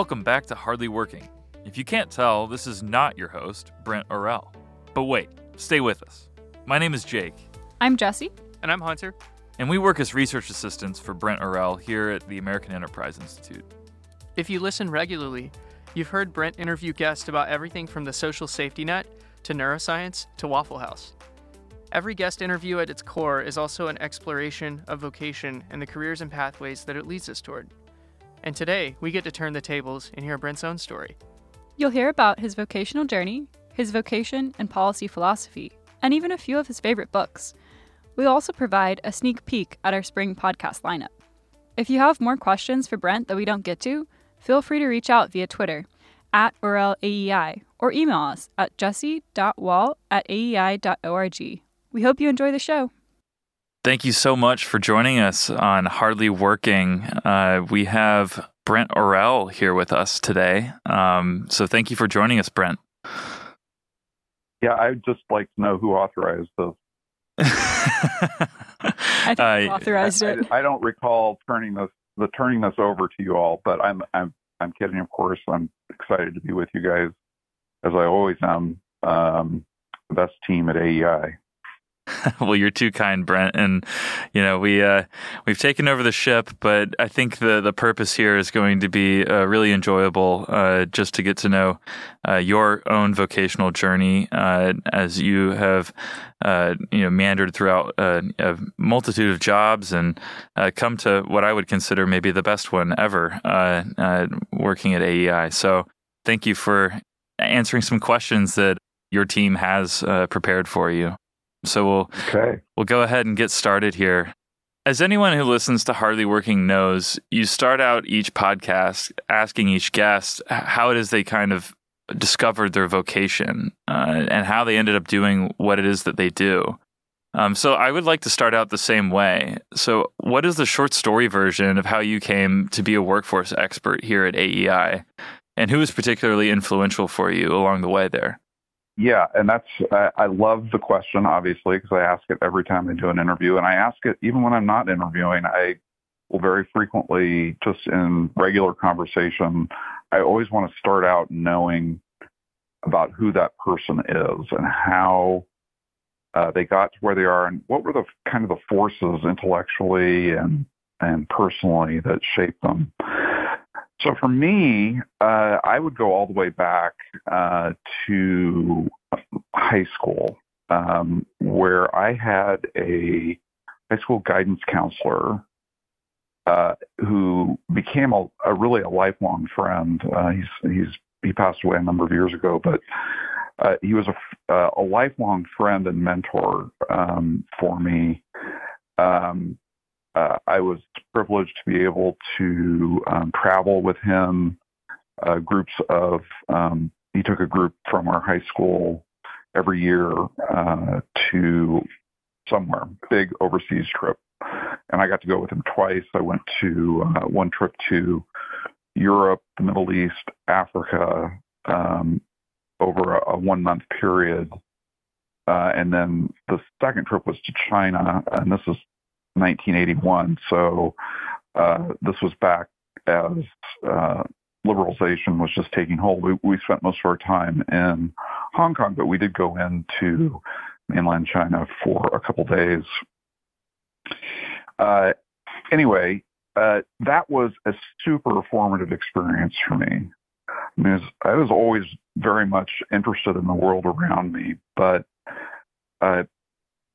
Welcome back to Hardly Working. If you can't tell, this is not your host, Brent Orrell. But wait, stay with us. My name is Jake, I'm Jesse. And I'm Hunter. and we work as research assistants for Brent Orrell here at the American Enterprise Institute. If you listen regularly, you've heard Brent interview guests about everything from the social safety net to neuroscience to Waffle House. Every guest interview at its core is also an exploration of vocation and the careers and pathways that it leads us toward. And today, we get to turn the tables and hear Brent's own story. You'll hear about his vocational journey, his vocation and policy philosophy, and even a few of his favorite books. We also provide a sneak peek at our spring podcast lineup. If you have more questions for Brent that we don't get to, feel free to reach out via Twitter at OrrellAEI or email us at jesse.wall at aei.org. We hope you enjoy the show. Thank you so much for joining us on Hardly Working. Uh, we have Brent Orrell here with us today. Um, so thank you for joining us, Brent. Yeah, I'd just like to know who authorized this. I think Uh, authorized I, it. I, I don't recall turning this the turning this over to you all, but I'm I'm I'm kidding, of course. I'm excited to be with you guys, as I always am. Um, the best team at AEI. well, you're too kind, Brent, and you know we uh, we've taken over the ship, but I think the the purpose here is going to be uh, really enjoyable, uh, just to get to know uh, your own vocational journey uh, as you have uh, you know meandered throughout a multitude of jobs and come to what I would consider maybe the best one ever, working at AEI. So, thank you for answering some questions that your team has prepared for you. So we'll Okay. we'll go ahead and get started here. As anyone who listens to Hardly Working knows, you start out each podcast asking each guest how it is they kind of discovered their vocation uh, and how they ended up doing what it is that they do. Um, so I would like to start out the same way. So, what is the short story version of how you came to be a workforce expert here at AEI, and who was particularly influential for you along the way there? Yeah, and that's I, I love the question obviously because I ask it every time I do an interview, and I ask it even when I'm not interviewing. I will very frequently, just in regular conversation, I always want to start out knowing about who that person is and how uh, they got to where they are, and what were the kind of the forces intellectually and and personally that shaped them. So for me, uh, I would go all the way back uh, to high school, um, where I had a high school guidance counselor uh, who became a, a really a lifelong friend. Uh, he's he's he passed away a number of years ago, but uh, he was a, uh, a lifelong friend and mentor um, for me. Um, uh, I was privileged to be able to um, travel with him. Uh, groups of um, he took a group from our high school every year uh, to somewhere big overseas trip, and I got to go with him twice. I went to uh, one trip to Europe, the Middle East, Africa um, over a, a one month period, uh, and then the second trip was to China, and this is 1981. So uh, this was back as uh, liberalization was just taking hold. We, we spent most of our time in Hong Kong, but we did go into mainland China for a couple days. Uh, anyway, uh, that was a super formative experience for me. I, mean, I was always very much interested in the world around me, but uh,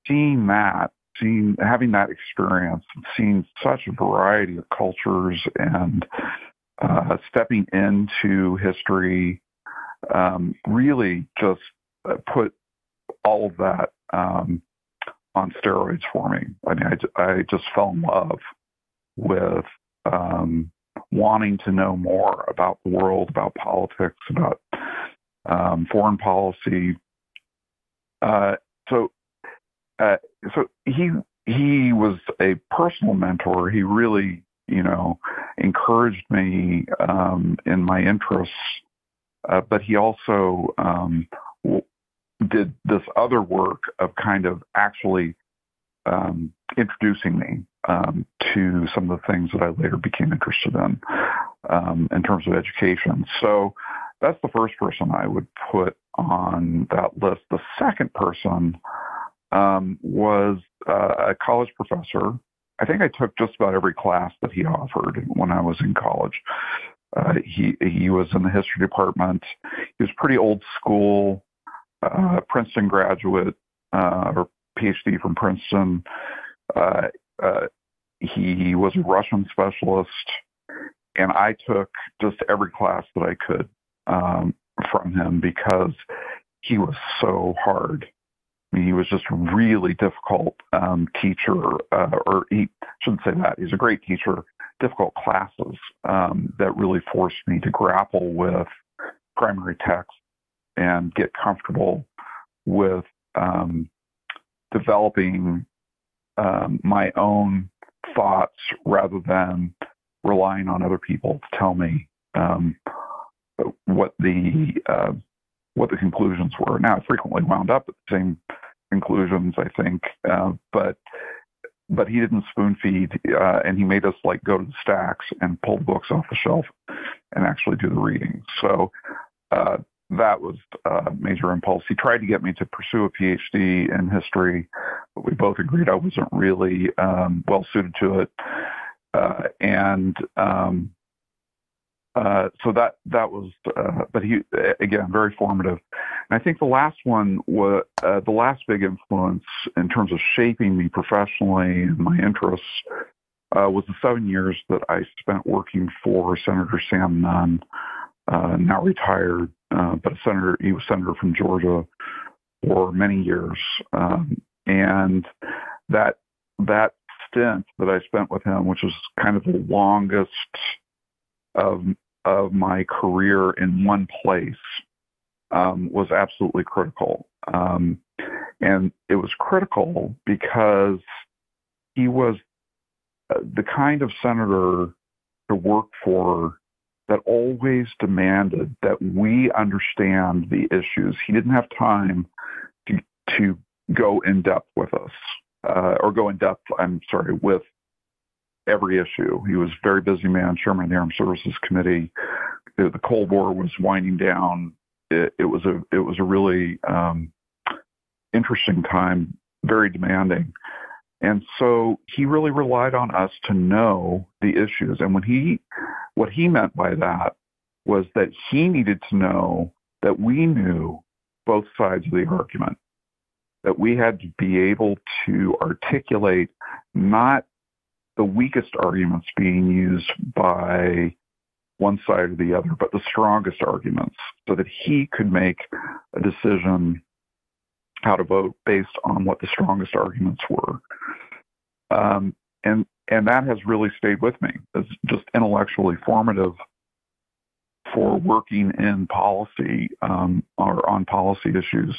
seeing that seeing having that experience, seeing such a variety of cultures and uh, stepping into history, um, really just uh, put all of that um, on steroids for me. I mean, I, I just fell in love with um, wanting to know more about the world, about politics, about um, foreign policy. Uh, so uh, so he he was a personal mentor. He really, you know, encouraged me um, in my interests, uh, but he also um, w- did this other work of kind of actually um, introducing me um, to some of the things that I later became interested in um, in terms of education. So that's the first person I would put on that list. The second person um, was uh, a college professor. I think I took just about every class that he offered when I was in college. Uh, he he was in the history department. He was pretty old school, uh, Princeton graduate uh, or PhD from Princeton. Uh, uh, he was a Russian specialist, and I took just every class that I could um, from him because he was so hard. He was just a really difficult um, teacher, uh, or he shouldn't say that. He's a great teacher. Difficult classes um, that really forced me to grapple with primary text and get comfortable with um, developing um, my own thoughts rather than relying on other people to tell me um, what the uh, what the conclusions were. Now, I frequently wound up at the same conclusions, I think, uh, but but he didn't spoon feed, uh, and he made us like go to the stacks and pull books off the shelf and actually do the reading. So uh, that was a major impulse. He tried to get me to pursue a PhD in history, but we both agreed I wasn't really um, well suited to it. Uh, and um, uh, so that that was, uh, but he again very formative. And I think the last one was uh, the last big influence in terms of shaping me professionally and my interests uh, was the seven years that I spent working for Senator Sam Nunn, uh, now retired, but a senator. He was senator from Georgia for many years, um, and that that stint that I spent with him, which was kind of the longest of of my career in one place um, was absolutely critical. Um, and it was critical because he was uh, the kind of senator to work for that always demanded that we understand the issues. He didn't have time to, to go in depth with us, uh, or go in depth, I'm sorry, with every issue. He was a very busy man, chairman of the Armed Services Committee. The, Cold War was winding down. It, it was a it was a really um, interesting time, very demanding. And so he really relied on us to know the issues. And when he, what he meant by that was that he needed to know that we knew both sides of the argument, that we had to be able to articulate not the weakest arguments being used by one side or the other, but the strongest arguments so that he could make a decision how to vote based on what the strongest arguments were. Um, and and that has really stayed with me. It's just intellectually formative for working in policy um, or on policy issues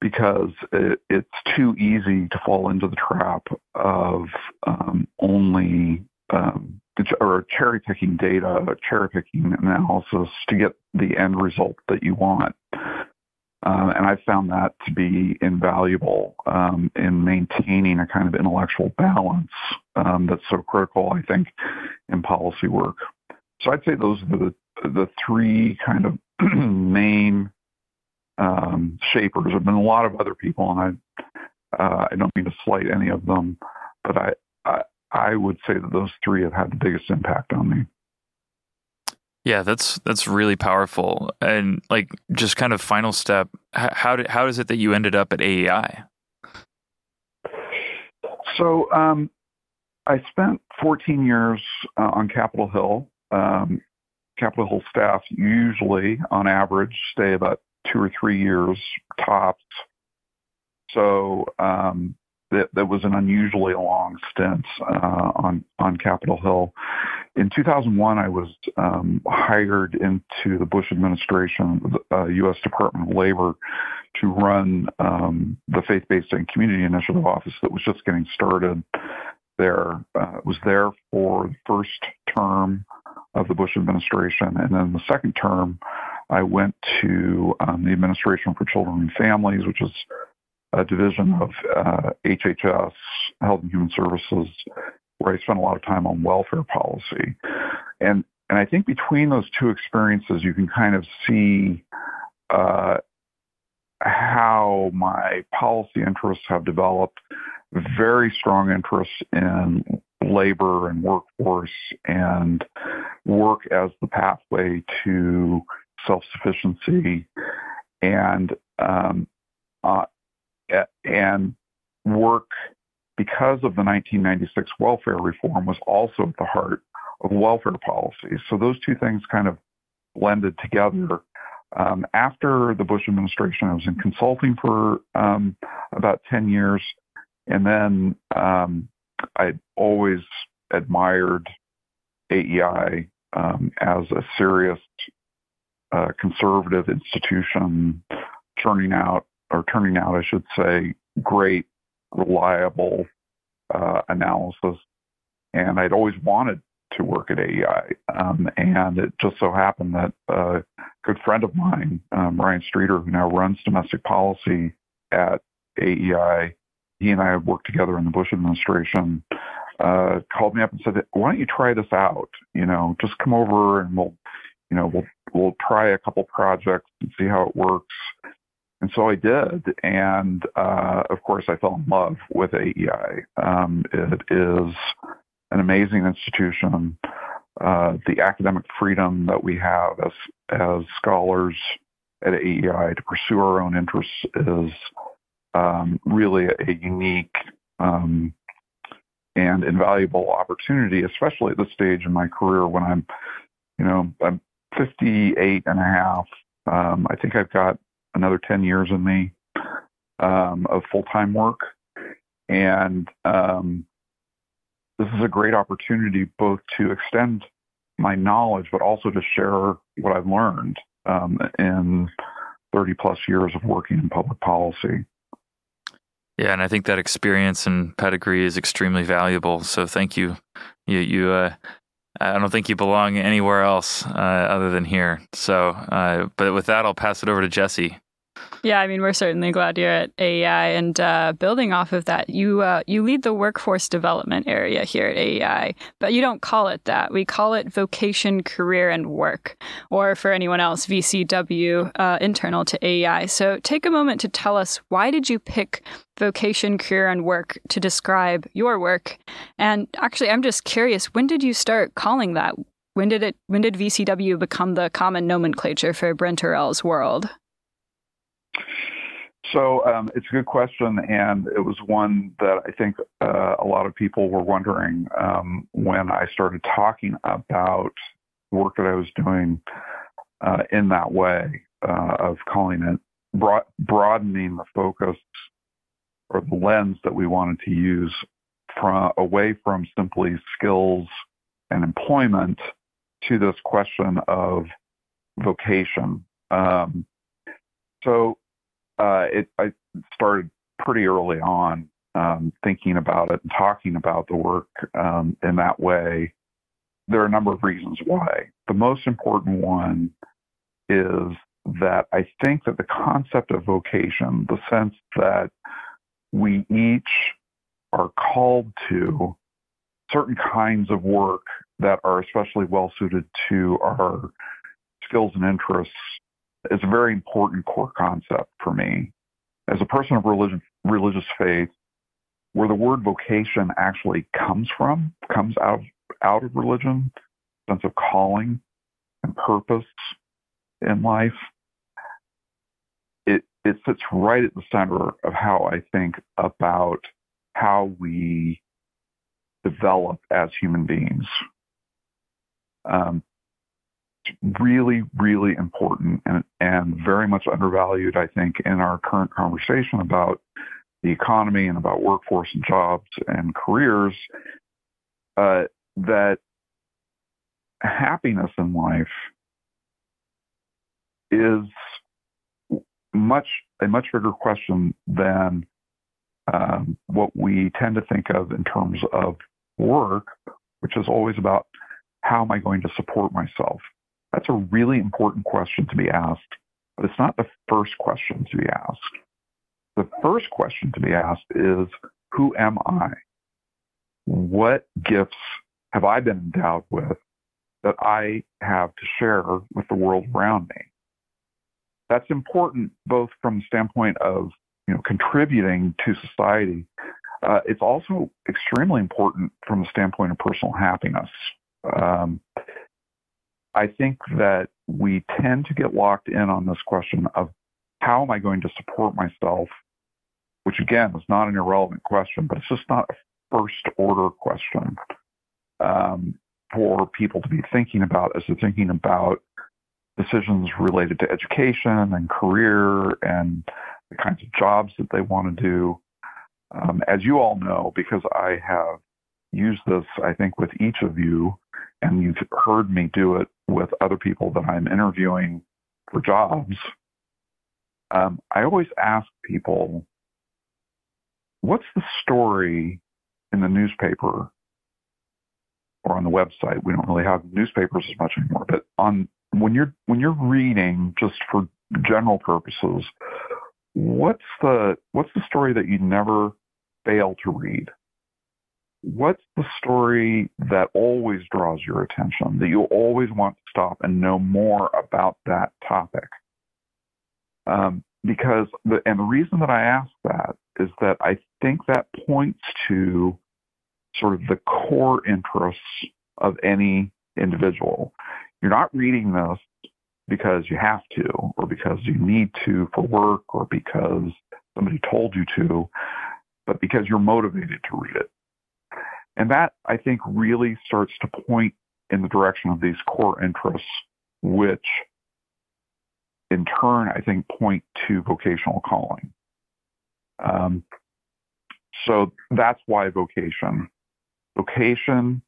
because it, it's too easy to fall into the trap of um, only um, or cherry picking data, cherry picking analysis to get the end result that you want. Uh, and I found that to be invaluable um, in maintaining a kind of intellectual balance um, that's so critical, I think, in policy work. So I'd say those are the the three kind of main um, shapers. There have been a lot of other people, and I uh, I don't mean to slight any of them, but I, I I would say that those three have had the biggest impact on me. Yeah, that's that's really powerful. And like, just kind of final step. How did how is it that you ended up at AEI? So um, I spent 14 years uh, on Capitol Hill. Um, Capitol Hill staff usually, on average, stay about two or three years tops. So um, that, that was an unusually long stint uh, on on Capitol Hill. In 2001, I was um, hired into the Bush administration, uh, U.S. Department of Labor, to run um, the Faith-Based and Community Initiative Office that was just getting started. There uh, was there for the first term of the Bush administration, and then the second term, I went to um, the Administration for Children and Families, which is a division of uh, HHS, Health and Human Services, where I spent a lot of time on welfare policy. And and I think between those two experiences, you can kind of see uh, how my policy interests have developed very strong interests in labor and workforce and work as the pathway to self-sufficiency and um, uh, and work because of the 1996 welfare reform was also at the heart of welfare policy. So those two things kind of blended together. Um, after the Bush administration, I was in consulting for um, about 10 years. And then um, I always admired AEI um, as a serious uh, conservative institution, turning out, or turning out, I should say, great, reliable uh, analysis. And I'd always wanted to work at AEI. Um, and it just so happened that a good friend of mine, um, Ryan Streeter, who now runs domestic policy at AEI, he and I had worked together in the Bush administration, uh, called me up and said, why don't you try this out? You know, just come over and we'll, you know, we'll, we'll try a couple projects and see how it works. And so I did. And, uh, of course, I fell in love with AEI. Um, it is an amazing institution. Uh, the academic freedom that we have as, as scholars at AEI to pursue our own interests is um, really a, unique um, and invaluable opportunity, especially at this stage in my career when I'm, you know, I'm 58 and a half. Um, I think I've got another 10 years in me um, of full-time work. And um, this is a great opportunity both to extend my knowledge, but also to share what I've learned um, in 30 plus years of working in public policy. Yeah, and I think that experience and pedigree is extremely valuable. So thank you. You, you. Uh, I don't think you belong anywhere else uh, other than here. So, uh, but with that, I'll pass it over to Jesse. Yeah, I mean, we're certainly glad you're at AEI, and uh, building off of that, you uh, you lead the workforce development area here at AEI, but you don't call it that. We call it vocation, career, and work, or for anyone else, VCW, uh, internal to AEI. So, take a moment to tell us why did you pick vocation, career, and work to describe your work? And actually, I'm just curious, when did you start calling that? When did it? When did VCW become the common nomenclature for Brent Orrell's world? So um, it's a good question, and it was one that I think uh, a lot of people were wondering um, when I started talking about work that I was doing uh, in that way uh, of calling it broad- broadening the focus or the lens that we wanted to use from away from simply skills and employment to this question of vocation. Um, so uh, it, I started pretty early on um, thinking about it and talking about the work um, in that way. There are a number of reasons why. The most important one is that I think that the concept of vocation, the sense that we each are called to certain kinds of work that are especially well suited to our skills and interests is a very important core concept for me. As a person of religion, religious faith, where the word vocation actually comes from, comes out of, out of religion, sense of calling and purpose in life, it, it sits right at the center of how I think about how we develop as human beings. Um, really, really important and, and very much undervalued, I think, in our current conversation about the economy and about workforce and jobs and careers, uh, that happiness in life is much a much bigger question than um, what we tend to think of in terms of work, which is always about how am I going to support myself? That's a really important question to be asked, but it's not the first question to be asked. the first question to be asked is, who am I? What gifts have I been endowed with that I have to share with the world around me? That's important both from the standpoint of you know contributing to society. Uh, it's also extremely important from the standpoint of personal happiness. Um, I think that we tend to get locked in on this question of how am I going to support myself, which again is not an irrelevant question, but it's just not a first order question um, for people to be thinking about as they're thinking about decisions related to education and career and the kinds of jobs that they want to do. Um, as you all know, because I have used this, I think, with each of you, and you've heard me do it with other people that I'm interviewing for jobs, um, I always ask people, what's the story in the newspaper or on the website? We don't really have newspapers as much anymore, but on when you're when you're reading just for general purposes, what's the what's the story that you never fail to read? What's the story that always draws your attention, that you always want to stop and know more about that topic? Um, because the and the reason that I ask that is that I think that points to sort of the core interests of any individual. You're not reading this because you have to or because you need to for work or because somebody told you to, but because you're motivated to read it. And that, I think, really starts to point in the direction of these core interests, which in turn, I think, point to vocational calling. Um, so that's why vocation. Vocation,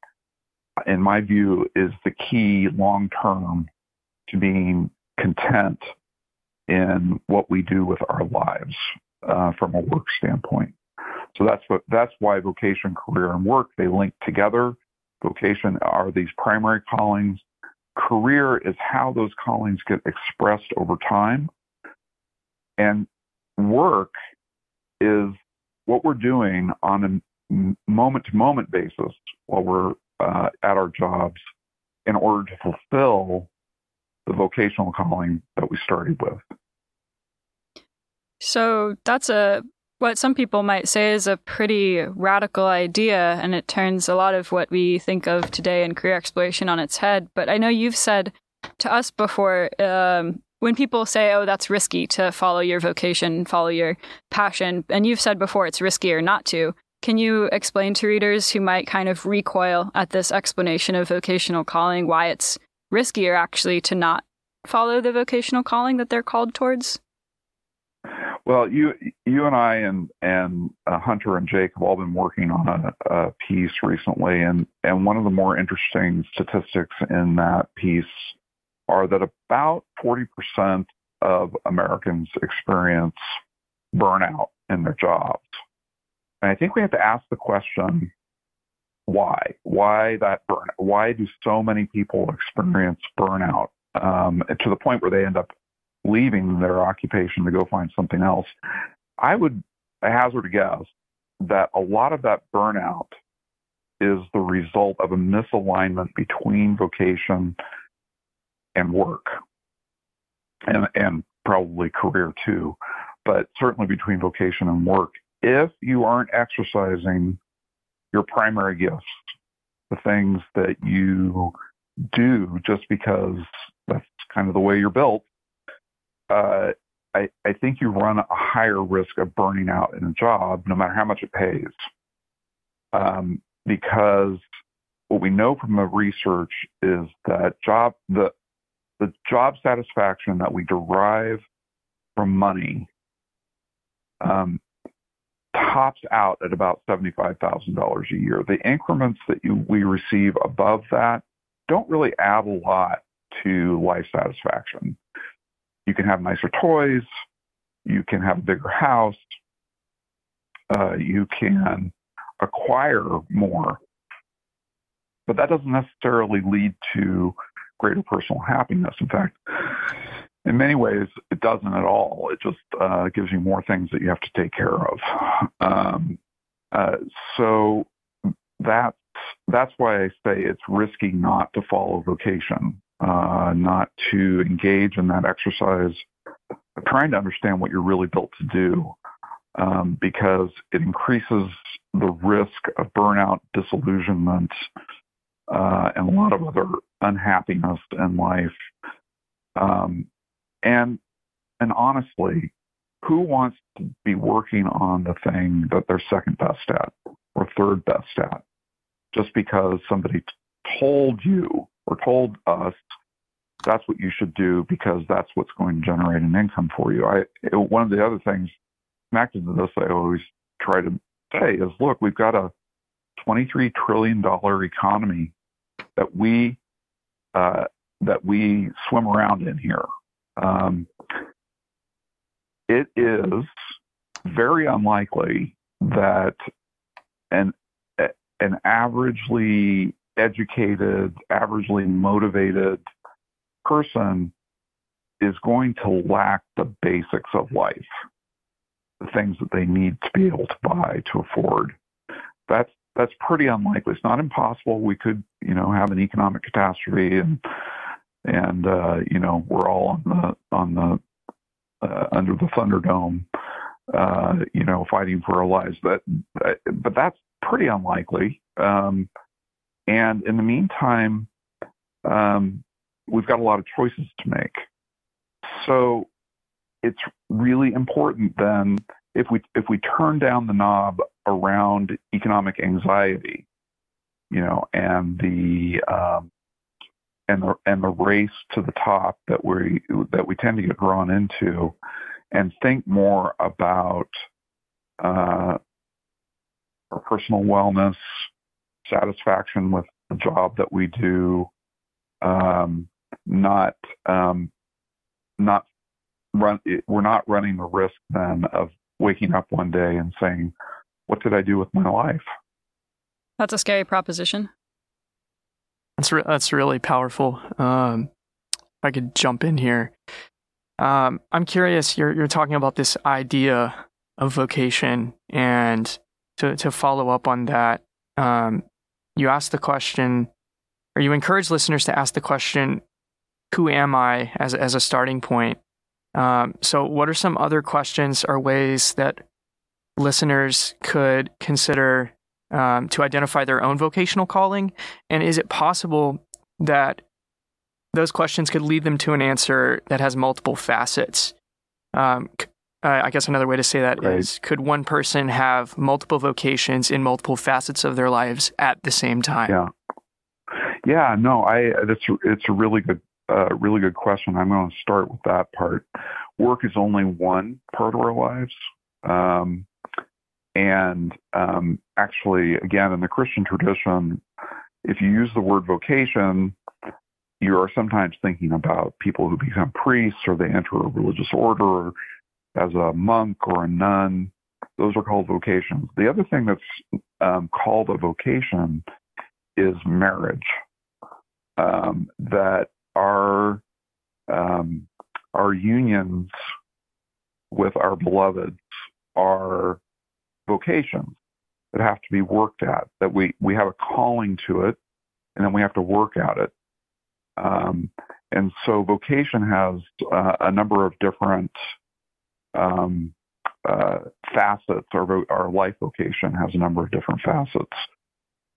in my view, is the key long term to being content in what we do with our lives uh, from a work standpoint. So that's what that's why vocation, career, and work they link together. Vocation are these primary callings. Career is how those callings get expressed over time. And work is what we're doing on a moment to moment basis while we're uh, at our jobs in order to fulfill the vocational calling that we started with. So that's a what some people might say is a pretty radical idea, and it turns a lot of what we think of today in career exploration on its head. But I know you've said to us before um, when people say, oh, that's risky to follow your vocation, follow your passion, and you've said before it's riskier not to. Can you explain to readers who might kind of recoil at this explanation of vocational calling why it's riskier actually to not follow the vocational calling that they're called towards? Well, you you and I and and uh, Hunter and Jake have all been working on a, a piece recently, and and one of the more interesting statistics in that piece are that about forty percent of Americans experience burnout in their jobs, and I think we have to ask the question why? Why that burn why do so many people experience burnout um, to the point where they end up leaving their occupation to go find something else. I would hazard a guess that a lot of that burnout is the result of a misalignment between vocation and work and, and probably career too, but certainly between vocation and work. If you aren't exercising your primary gifts, the things that you do just because that's kind of the way you're built, uh, I, I think you run a higher risk of burning out in a job, no matter how much it pays. Um, because what we know from the research is that job the the job satisfaction that we derive from money um, tops out at about seventy-five thousand dollars a year. The increments that you, we receive above that don't really add a lot to life satisfaction. You can have nicer toys. You can have a bigger house. Uh, you can acquire more. But that doesn't necessarily lead to greater personal happiness. In fact, in many ways, it doesn't at all. It just uh, gives you more things that you have to take care of. Um, uh, so that's that's why I say it's risky not to follow vocation, uh, not to engage in that exercise trying to understand what you're really built to do, um, because it increases the risk of burnout, disillusionment, uh, and a lot of other unhappiness in life. Um, and and honestly, who wants to be working on the thing that they're second best at or third best at just because somebody told you or told us that's what you should do because that's what's going to generate an income for you. I one of the other things connected to this I always try to say is look, we've got a 23 trillion dollar economy that we uh, that we swim around in here. Um, it is very unlikely that an an averagely educated, averagely motivated person is going to lack the basics of life, the things that they need to be able to buy to afford. That's that's pretty unlikely. It's not impossible. We could, you know, have an economic catastrophe and and uh, you know we're all on the on the uh, under the Thunderdome, uh, you know, fighting for our lives. But but that's pretty unlikely. Um, and in the meantime, um, we've got a lot of choices to make. So it's really important then if we if we turn down the knob around economic anxiety, you know, and the um, and the and the race to the top that we that we tend to get drawn into, and think more about uh, our personal wellness, satisfaction with the job that we do, um, not um, not run. We're not running the risk then of waking up one day and saying, "What did I do with my life?" That's a scary proposition. That's re- that's really powerful. Um, if I could jump in here, um, I'm curious. You're you're talking about this idea of vocation, and to to follow up on that, um, you ask the question, or you encourage listeners to ask the question, "Who am I?" as as a starting point. Um, so, what are some other questions or ways that listeners could consider um, to identify their own vocational calling? And is it possible that those questions could lead them to an answer that has multiple facets? Um, uh, I guess another way to say that right. is: could one person have multiple vocations in multiple facets of their lives at the same time? Yeah. Yeah, no, I that's it's a really good uh, really good question. I'm going to start with that part. Work is only one part of our lives. Um, and um, actually, again, in the Christian tradition, if you use the word vocation, you are sometimes thinking about people who become priests or they enter a religious order as a monk or a nun. Those are called vocations. The other thing that's um, called a vocation is marriage. Um, that our um, our unions with our beloveds are vocations that have to be worked at, that we, we have a calling to it, and then we have to work at it. Um, and so vocation has uh, a number of different um, uh, facets. Our, our life vocation has a number of different facets,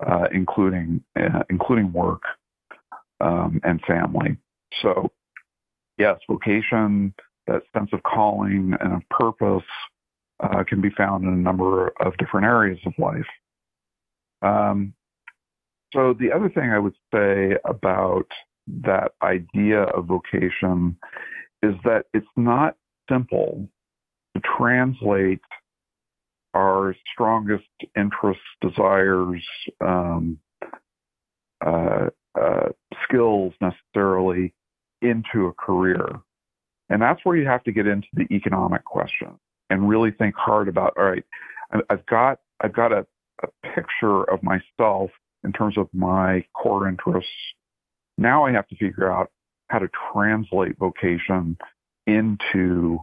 uh, including uh, including work um, and family. So, yes, vocation, that sense of calling and of purpose, uh, can be found in a number of different areas of life. Um, so the other thing I would say about that idea of vocation is that it's not simple translate our strongest interests, desires, um, uh, uh, skills necessarily into a career. And that's where you have to get into the economic question and really think hard about all right i've got i've got a, a picture of myself in terms of my core interests now i have to figure out how to translate vocation into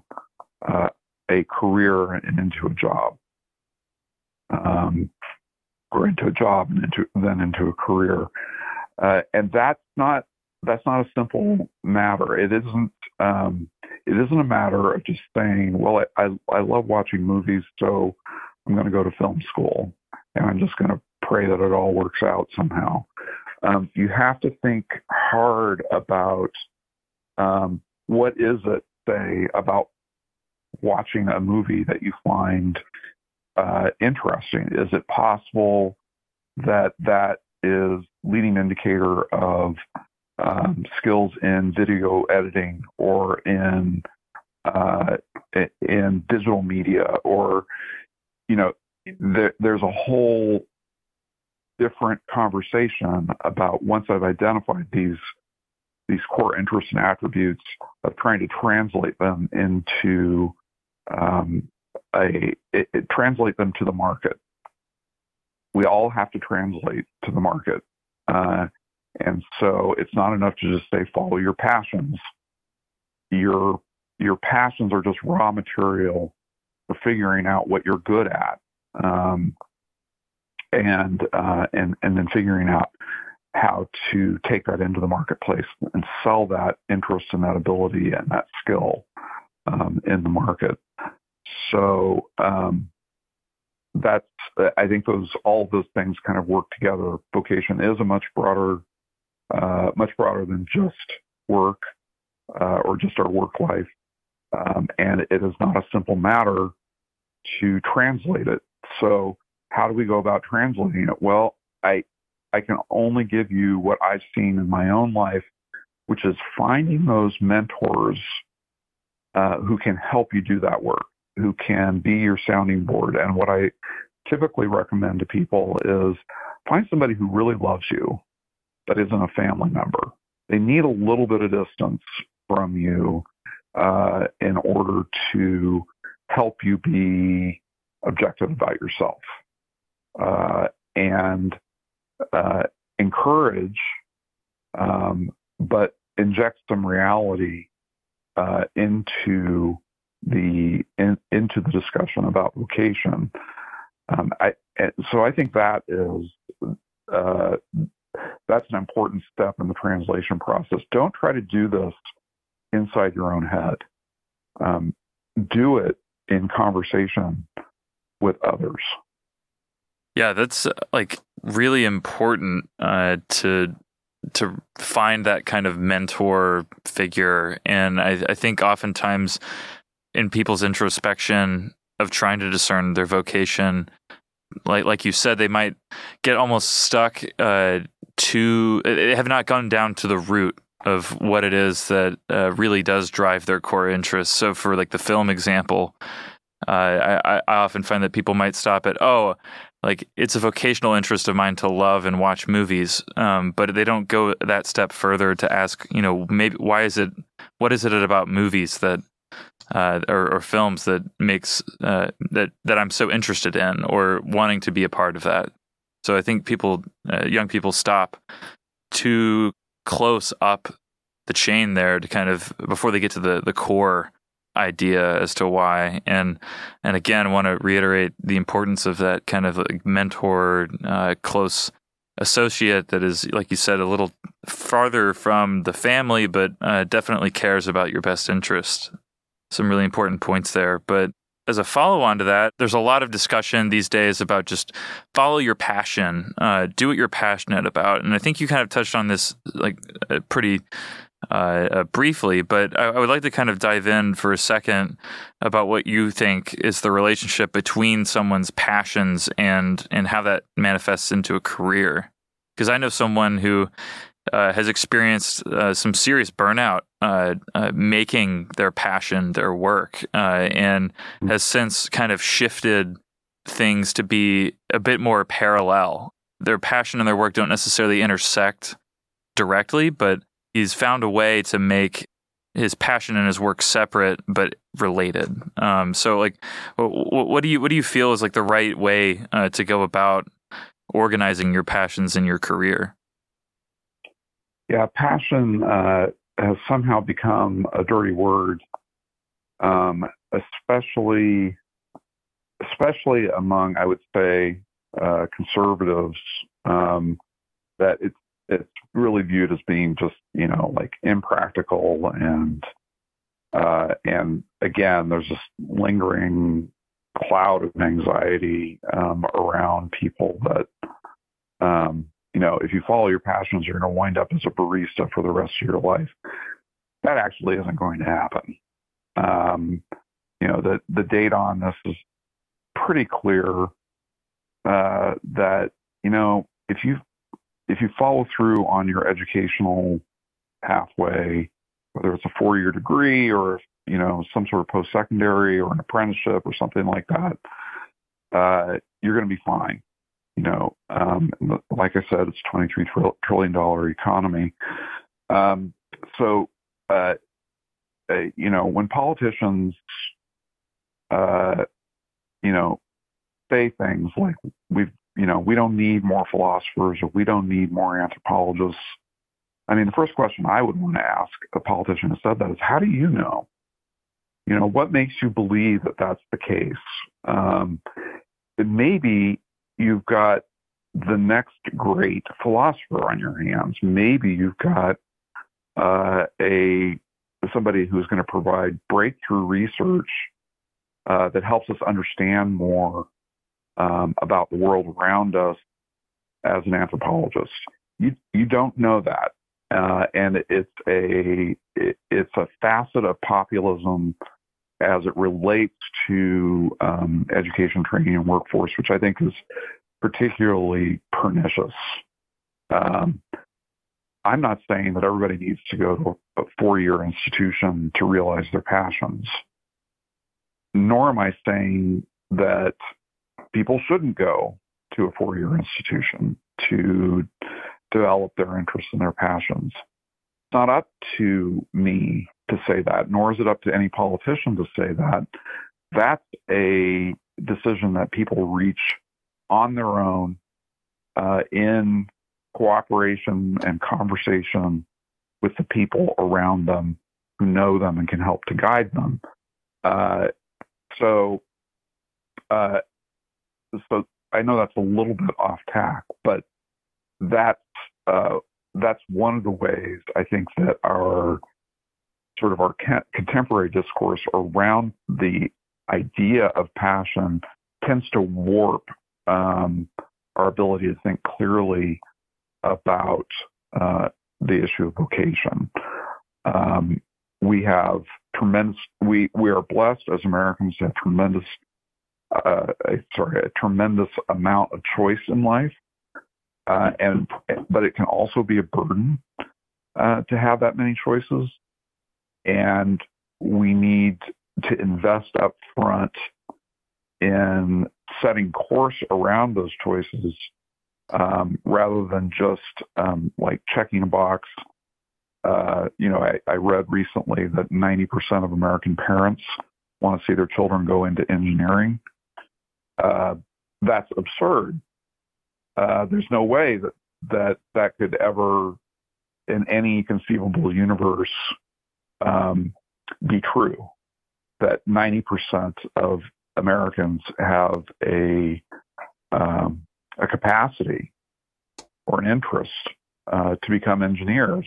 uh, a career and into a job, um, or into a job and into then into a career, uh, and that's not that's not a simple matter. It isn't. Um, it isn't a matter of just saying, "Well, I I, I love watching movies, so I'm going to go to film school, and I'm just going to pray that it all works out somehow." Um, you have to think hard about um, what is it, say, about watching a movie that you find uh, interesting? Is it possible that that is leading indicator of um, skills in video editing or in uh, in digital media or you know there, there's a whole different conversation about once I've identified these these core interests and attributes of trying to translate them into um, a it, it translate them to the market. We all have to translate to the market, uh, and so it's not enough to just say follow your passions. Your your passions are just raw material for figuring out what you're good at, um, and uh, and and then figuring out how to take that into the marketplace and sell that interest and that ability and that skill um, in the market. So um, that's I think those all those things kind of work together. Vocation is a much broader, uh, much broader than just work uh, or just our work life, um, and it is not a simple matter to translate it. So how do we go about translating it? Well, I I can only give you what I've seen in my own life, which is finding those mentors uh, who can help you do that work, who can be your sounding board. And what I typically recommend to people is find somebody who really loves you, but isn't a family member. They need a little bit of distance from you uh, in order to help you be objective about yourself. Uh, and uh, encourage, um, but inject some reality uh, into the in, into the discussion about vocation. Um, I, so I think that is uh, that's an important step in the translation process. Don't try to do this inside your own head. Um, do it in conversation with others. Yeah, that's uh, like really important uh, to to find that kind of mentor figure, and I, I think oftentimes in people's introspection of trying to discern their vocation, like like you said, they might get almost stuck uh, to they have not gone down to the root of what it is that uh, really does drive their core interests. So, for like the film example, uh, I, I often find that people might stop at, oh, like it's a vocational interest of mine to love and watch movies, um, but they don't go that step further to ask, you know, maybe why is it, what is it about movies that, uh, or, or, films that makes uh, that that I'm so interested in or wanting to be a part of that. So I think people, uh, young people, stop too close up the chain there to kind of before they get to the the core idea as to why and and again want to reiterate the importance of that kind of like mentor uh, close associate that is like you said a little farther from the family but uh, definitely cares about your best interest some really important points there but as a follow on to that, there's a lot of discussion these days about just follow your passion, uh, do what you're passionate about, and I think you kind of touched on this like uh, pretty uh, uh, briefly, but I, I, would like to kind of dive in for a second about what you think is the relationship between someone's passions and and how that manifests into a career. Because I know someone who uh, has experienced uh, some serious burnout uh, uh, making their passion their work, and hmm. has since kind of shifted things to be a bit more parallel. Their passion and their work don't necessarily intersect directly, but he's found a way to make his passion and his work separate but related. Um, so, like, what, what, do you what do you feel is like the right way uh, to go about organizing your passions in your career? Yeah, passion uh, has somehow become a dirty word um, especially especially among I would say uh, conservatives um, that it's it's really viewed as being just you know like impractical and uh, and again there's this lingering cloud of anxiety um, around people that um, you know if you follow your passions you're going to wind up as a barista for the rest of your life that actually isn't going to happen um, you know the the data on this is pretty clear uh, that you know if you if you follow through on your educational pathway, whether it's a four year degree or you know some sort of post secondary or an apprenticeship or something like that, uh, you're going to be fine. You know, um, like I said, it's a 23 trillion dollar economy. Um, so, uh, uh, you know, when politicians, uh, you know, say things like we've you know we don't need more philosophers or we don't need more anthropologists i mean the first question i would want to ask a politician who said that is how do you know you know what makes you believe that that's the case um, maybe you've got the next great philosopher on your hands maybe you've got uh, a somebody who's going to provide breakthrough research uh, that helps us understand more um, about the world around us as an anthropologist. You you don't know that, uh, and it's a it, it's a facet of populism as it relates to um, education, training, and workforce, which I think is particularly pernicious. Um, I'm not saying that everybody needs to go to a four-year institution to realize their passions, nor am I saying that people shouldn't go to a four-year institution to develop their interests and their passions. It's not up to me to say that, nor is it up to any politician to say that. That's a decision that people reach on their own uh, in cooperation and conversation with the people around them who know them and can help to guide them. Uh, so uh, so I know that's a little bit off tack, but that's uh, that's one of the ways I think that our sort of our contemporary discourse around the idea of passion tends to warp um, our ability to think clearly about uh, the issue of vocation. Um, we have tremendous. We we are blessed as Americans to have tremendous uh, sorry, a tremendous amount of choice in life, uh, and but it can also be a burden uh, to have that many choices, and we need to invest up front in setting course around those choices um, rather than just um, like checking a box. Uh, you know, I, I read recently that 90% of American parents want to see their children go into engineering. Uh, that's absurd. Uh, there's no way that that that could ever, in any conceivable universe, um, be true. That 90% of Americans have a um, a capacity or an interest uh, to become engineers.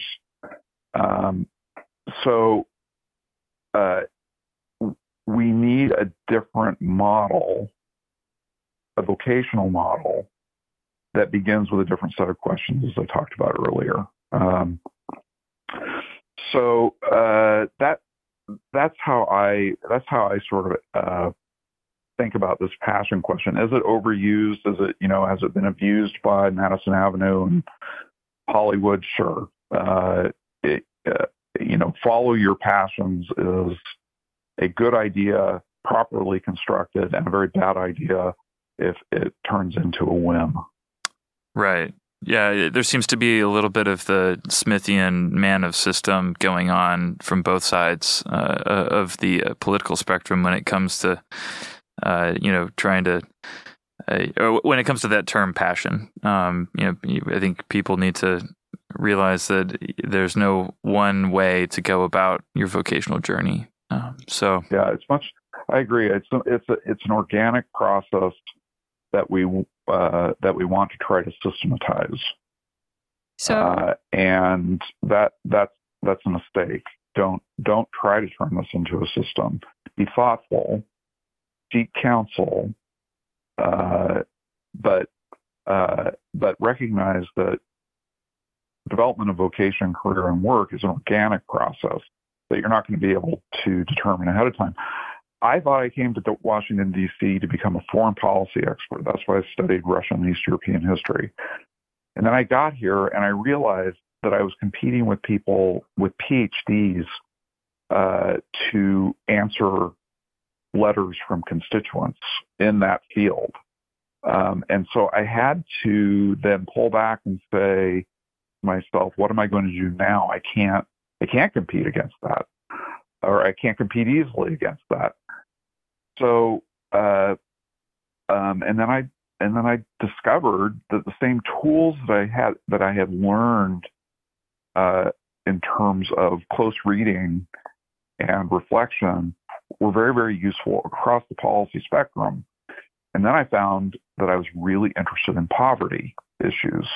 Um, so uh, we need a different model a vocational model that begins with a different set of questions, as I talked about earlier. Um, so uh, that that's how I that's how I sort of uh, think about this passion question. Is it overused? Is it you know has it been abused by Madison Avenue and Hollywood? Sure. Uh, it, uh, you know, follow your passions is a good idea, properly constructed, and a very bad idea if it turns into a whim. Right. Yeah, there seems to be a little bit of the Smithian man of system going on from both sides uh, uh of the uh, political spectrum when it comes to, uh, you know, trying to, uh, when it comes to that term passion. Um, you know, I think people need to realize that there's no one way to go about your vocational journey. Um, so yeah, it's much. I agree. It's it's a, it's an organic process that we uh, that we want to try to systematize. So uh, and that that's that's a mistake. Don't don't try to turn this into a system. Be thoughtful, seek counsel, uh, but uh, but recognize that development of vocation, career, and work is an organic process that you're not going to be able to determine ahead of time. I thought I came to Washington, D.C. to become a foreign policy expert. That's why I studied Russian and East European history. And then I got here and I realized that I was competing with people with PhDs uh, to answer letters from constituents in that field. Um, and so I had to then pull back and say to myself, what am I going to do now? I can't, I can't compete against that or I can't compete easily against that. So, uh, um, and then I and then I discovered that the same tools that I had that I had learned uh, in terms of close reading and reflection were very very useful across the policy spectrum. And then I found that I was really interested in poverty issues.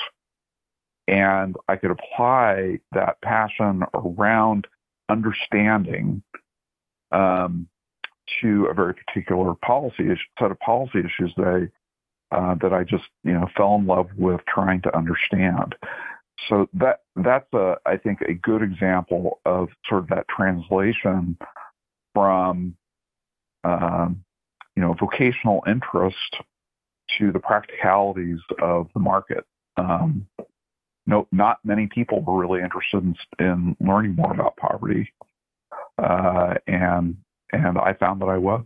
And I could apply that passion around understanding um, to a very particular policy set of policy issues that I, uh, that I just you know fell in love with trying to understand. So that that's a I think a good example of sort of that translation from um, you know vocational interest to the practicalities of the market. Um, no, not many people were really interested in, in learning more about poverty, uh, and and I found that I was.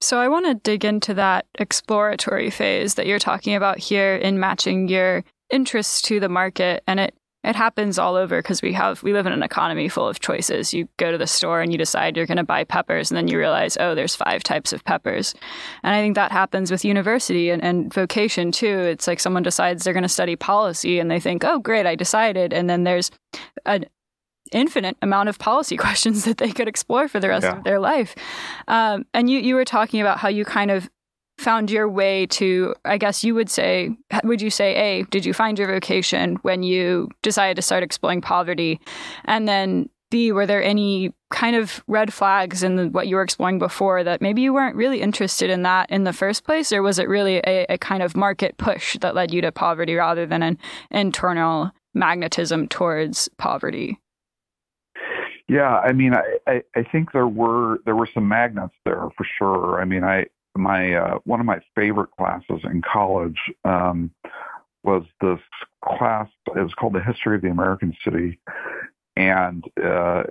So I want to dig into that exploratory phase that you're talking about here in matching your interests to the market and it it happens all over because we have we live in an economy full of choices. You go to the store and you decide you're going to buy peppers, and then you realize, oh, there's five types of peppers. And I think that happens with university and, and vocation too. It's like someone decides they're going to study policy, and they think, oh, great, I decided. And then there's an infinite amount of policy questions that they could explore for the rest yeah. of their life. Um, and you you were talking about how you kind of found your way to i guess you would say would you say a did you find your vocation when you decided to start exploring poverty? And then b were there any kind of red flags in the, what you were exploring before that maybe you weren't really interested in that in the first place? Or was it really a, a kind of market push that led you to poverty rather than an internal magnetism towards poverty? Yeah, I mean, I, I, I think there were there were some magnets there for sure. I mean, I my uh, one of my favorite classes in college um, was this class. It was called the History of the American City, and uh,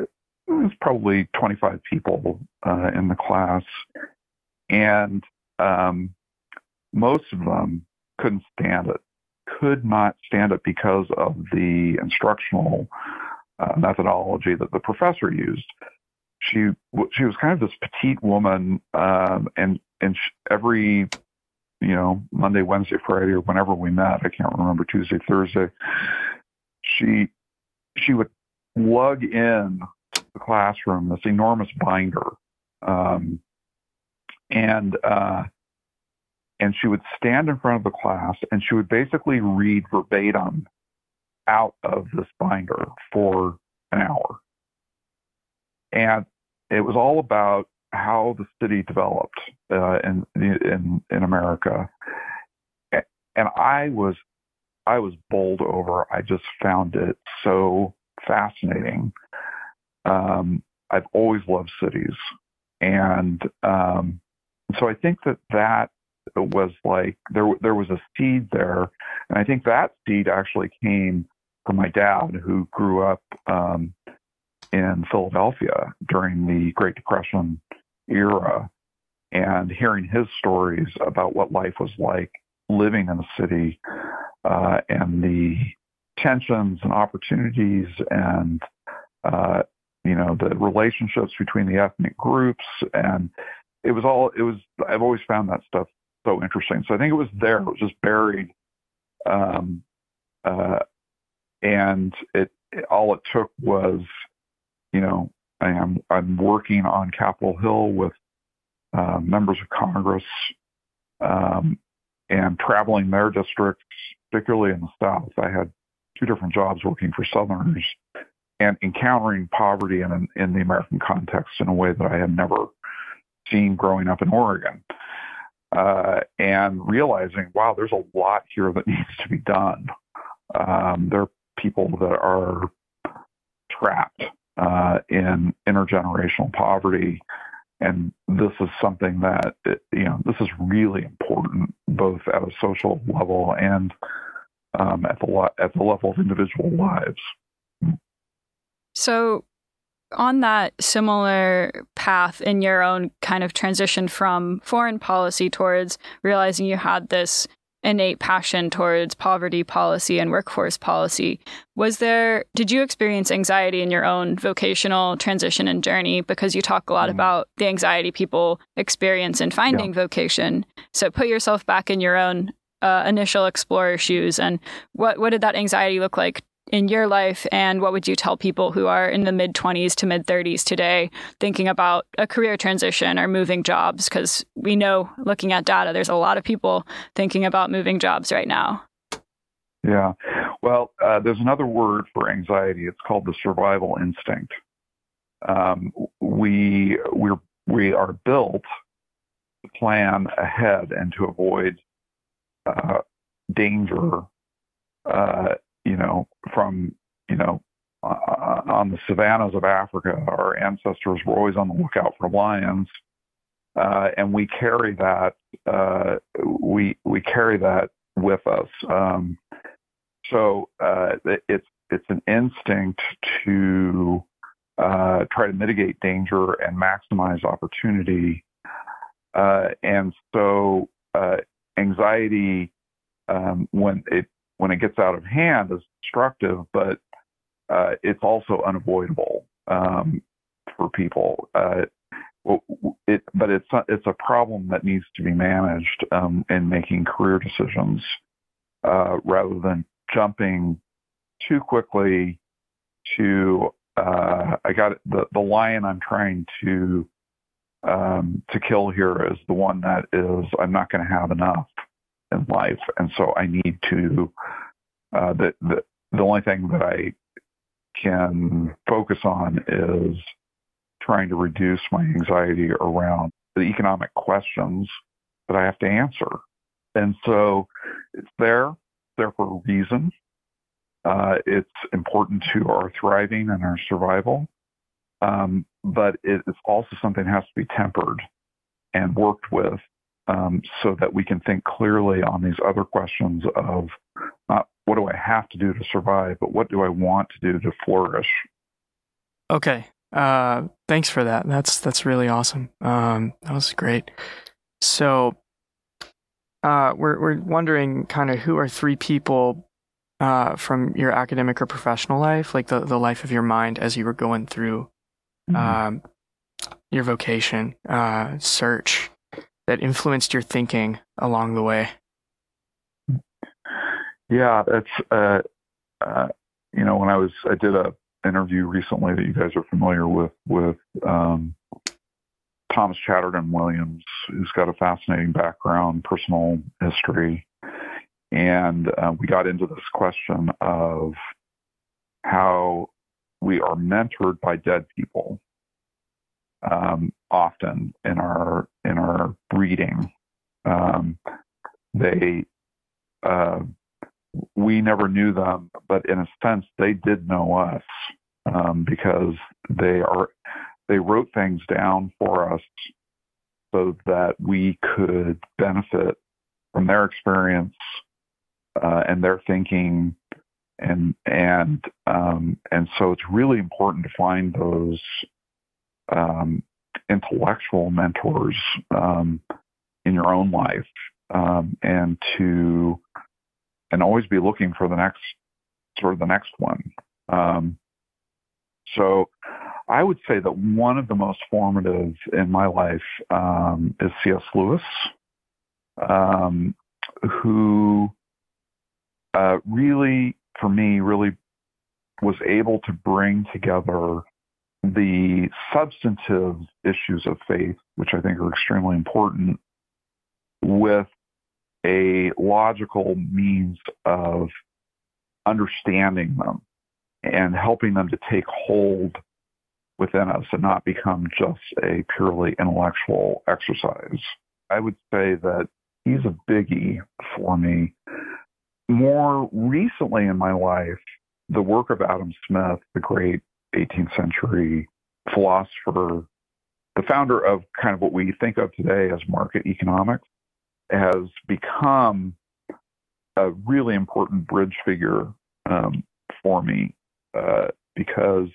it was probably 25 people uh, in the class, and um, most of them couldn't stand it. Could not stand it because of the instructional uh, methodology that the professor used. She she was kind of this petite woman, um, and and she, every you know Monday, Wednesday, Friday, or whenever we met, I can't remember Tuesday, Thursday. She she would lug in the classroom this enormous binder, um, and uh, and she would stand in front of the class and she would basically read verbatim out of this binder for an hour. And it was all about how the city developed uh, in, in in America, and I was I was bowled over. I just found it so fascinating. Um, I've always loved cities, and um, so I think that that was like there there was a seed there, and I think that seed actually came from my dad, who grew up um, in Philadelphia during the Great Depression era, and hearing his stories about what life was like living in the city uh, and the tensions and opportunities and uh, you know the relationships between the ethnic groups and it was all it was I've always found that stuff so interesting. So I think it was there. It was just buried um, uh, and it, it all it took was you know I am I'm working on Capitol Hill with uh, members of Congress um, and traveling their districts, particularly in the South. I had two different jobs working for Southerners and encountering poverty in, in the American context in a way that I had never seen growing up in Oregon. Uh, and realizing, wow, there's a lot here that needs to be done. Um, there are people that are trapped uh, in intergenerational poverty. And this is something that, you know, this is really important, both at a social level and um, at the at the level of individual lives. So, on that similar path in your own kind of transition from foreign policy towards realizing you had this innate passion towards poverty policy and workforce policy was there did you experience anxiety in your own vocational transition and journey because you talk a lot mm. about the anxiety people experience in finding yeah. vocation so put yourself back in your own uh, initial explorer shoes and what what did that anxiety look like in your life and what would you tell people who are in the mid 20s to mid 30s today thinking about a career transition or moving jobs? Because we know looking at data there's a lot of people thinking about moving jobs right now. Yeah. Well uh, there's another word for anxiety. It's called the survival instinct. Um, we we're we are built to plan ahead and to avoid uh, danger uh, you know, from, you know, uh, on the savannas of Africa, our ancestors were always on the lookout for lions. Uh, and we carry that, uh, we, we carry that with us. Um, so, uh, it's, it's an instinct to, uh, try to mitigate danger and maximize opportunity. Uh, and so, anxiety, um, when it when it gets out of hand is destructive, but uh, it's also unavoidable um, for people. Uh, it, but it's a, it's a problem that needs to be managed um, in making career decisions uh, rather than jumping too quickly to uh, I got the the lion I'm trying to um, to kill here is the one that is I'm not going to have enough in life, and so I need to. Uh, the, the the only thing that I can focus on is trying to reduce my anxiety around the economic questions that I have to answer. And so it's there, there for a reason. Uh, it's important to our thriving and our survival. Um, but it's also something that has to be tempered and worked with um, so that we can think clearly on these other questions of not what do I have to do to survive, but what do I want to do to flourish. Okay. Uh, thanks for that. That's that's really awesome. Um, that was great. So, uh, we're we're wondering kind of who are three people uh, from your academic or professional life, like the the life of your mind as you were going through mm-hmm. um, your vocation uh, search that influenced your thinking along the way? Yeah, that's uh, uh, you know when I was I did a interview recently that you guys are familiar with with um, Thomas Chatterton Williams, who's got a fascinating background, personal history, and uh, we got into this question of how we are mentored by dead people um, often in our in our breeding. Um, they uh, we never knew them, but in a sense, they did know us um, because they are they wrote things down for us so that we could benefit from their experience uh, and their thinking and and um, and so it's really important to find those um, intellectual mentors um, in your own life um, and to and always be looking for the next sort of the next one um, so I would say that one of the most formative in my life um, is C.S. Lewis, um, who uh, really, for me, really was able to bring together the substantive issues of faith, which I think are extremely important, with a logical means of understanding them and helping them to take hold within us and not become just a purely intellectual exercise. I would say that he's a biggie for me. More recently in my life, the work of Adam Smith, the great 18th century philosopher, the founder of kind of what we think of today as market economics, has become a really important bridge figure um, for me uh, because,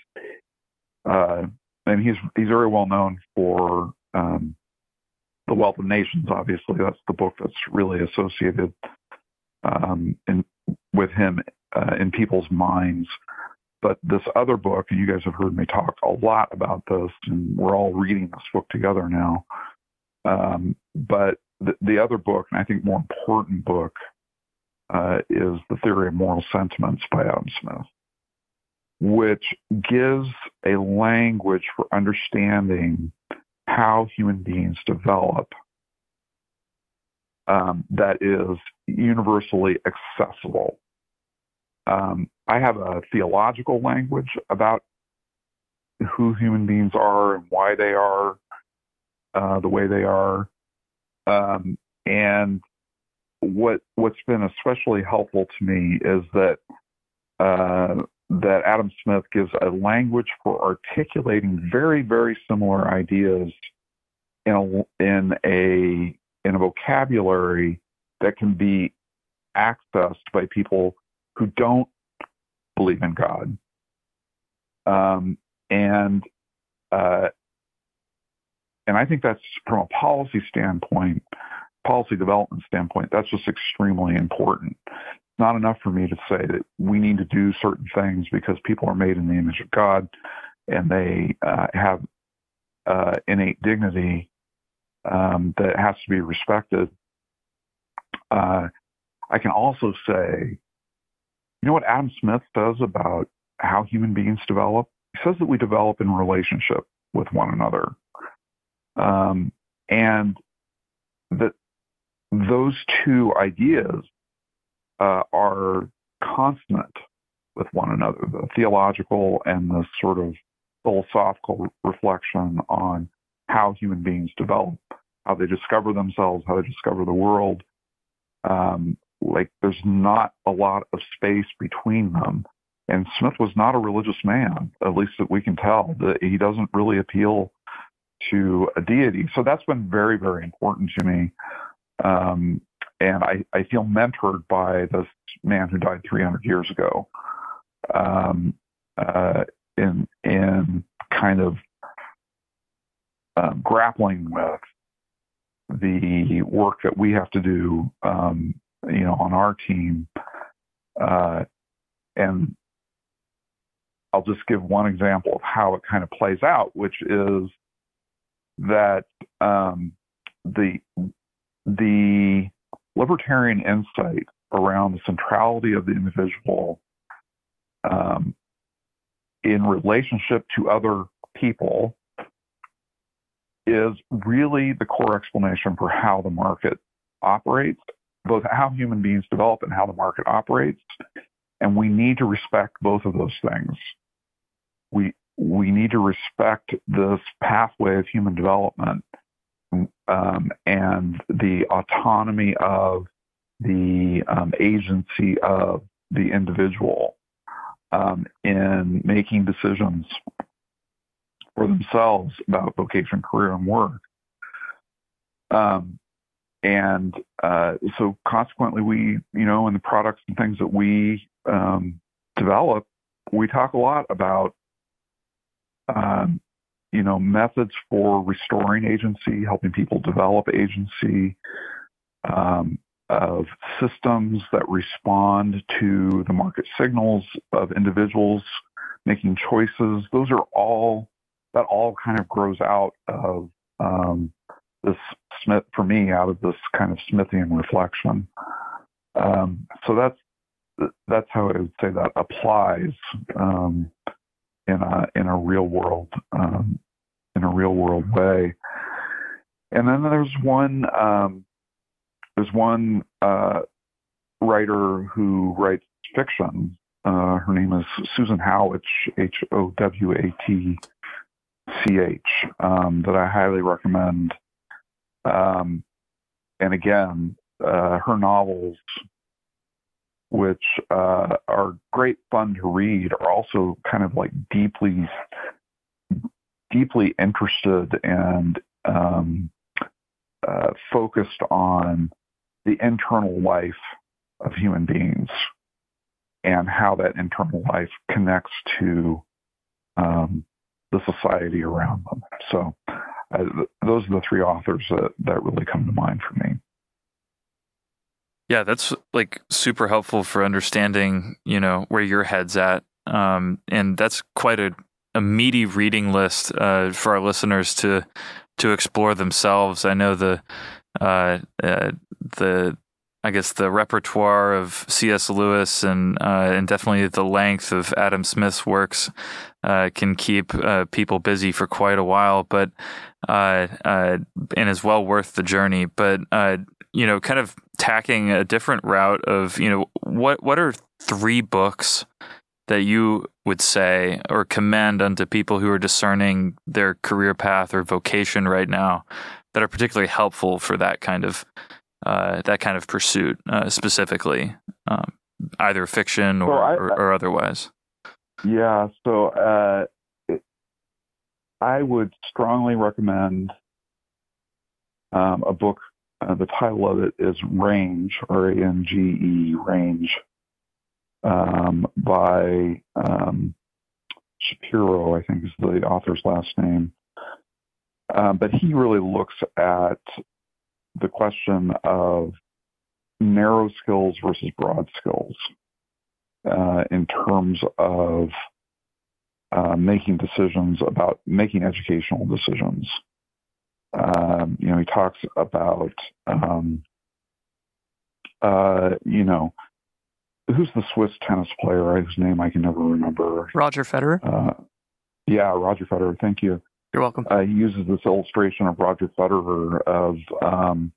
uh, and he's he's very well known for um, the Wealth of Nations. Obviously, that's the book that's really associated um, in, with him uh, in people's minds. But this other book, you guys have heard me talk a lot about this, and we're all reading this book together now. Um, but the, the, other book, and I think more important book, uh, is The Theory of Moral Sentiments by Adam Smith, which gives a language for understanding how human beings develop um, that is universally accessible. Um, I have a theological language about who human beings are and why they are uh, the way they are. Um, and what what's been especially helpful to me is that uh, that Adam Smith gives a language for articulating very very similar ideas in a in a in a vocabulary that can be accessed by people who don't believe in God. Um, and uh, and I think that's from a policy standpoint, policy development standpoint, that's just extremely important. Not enough for me to say that we need to do certain things because people are made in the image of God and they uh, have uh, innate dignity um, that has to be respected. Uh, I can also say, you know what Adam Smith says about how human beings develop? He says that we develop in relationship with one another. Um, and that those two ideas uh, are consonant with one another, the theological and the sort of philosophical reflection on how human beings develop, how they discover themselves, how they discover the world. Um, like there's not a lot of space between them. And Smith was not a religious man, at least that we can tell. That he doesn't really appeal to a deity. So that's been very, very important to me. Um, and I, I feel mentored by this man who died 300 years ago um, uh, in, in kind of um, grappling with the work that we have to do, um, you know, on our team. Uh, and I'll just give one example of how it kind of plays out, which is that um, the the libertarian insight around the centrality of the individual um, in relationship to other people is really the core explanation for how the market operates, both how human beings develop and how the market operates. And we need to respect both of those things. We we need to respect this pathway of human development um, and the autonomy of the um, agency of the individual um, in making decisions for themselves about vocation, career, and work. Um, and uh, so consequently, we, you know, in the products and things that we um, develop, we talk a lot about um, you know, methods for restoring agency, helping people develop agency, um, of systems that respond to the market signals of individuals making choices. Those are all that all kind of grows out of um, this Smith for me out of this kind of Smithian reflection. Um, so that's that's how I would say that applies. Um, in a in a real world um, in a real world way. And then there's one um, there's one uh, writer who writes fiction. Uh, her name is Susan Howatch, H O W A T C H, um, that I highly recommend. Um, and again, uh, her novels, which uh, are great fun to read, are also kind of like deeply, deeply interested and um, uh, focused on the internal life of human beings and how that internal life connects to um, the society around them. So uh, those are the three authors that, that really come to mind for me. Yeah, that's like super helpful for understanding, you know, where your head's at. Um, and that's quite a, a meaty reading list uh, for our listeners to to explore themselves. I know the uh, uh, the I guess the repertoire of C.S. Lewis and uh, and definitely the length of Adam Smith's works uh, can keep uh, people busy for quite a while, but uh, uh, and is well worth the journey. But uh, you know, kind of tacking a different route of you know what what are three books that you would say or commend unto people who are discerning their career path or vocation right now that are particularly helpful for that kind of uh, that kind of pursuit uh, specifically, um, either fiction or, I, or, or, otherwise? Yeah, so uh, it, I would strongly recommend um, a book. Uh, the title of it is Range, R A N G E, Range, um, by um, Shapiro, I think is the author's last name. Um, but he really looks at the question of narrow skills versus broad skills uh, in terms of uh, making decisions about making educational decisions. Um, you know, he talks about, um, uh, you know, who's the Swiss tennis player whose name I can never remember? Roger Federer. Uh, yeah, Roger Federer. Thank you. You're welcome. Uh, he uses this illustration of Roger Federer of um,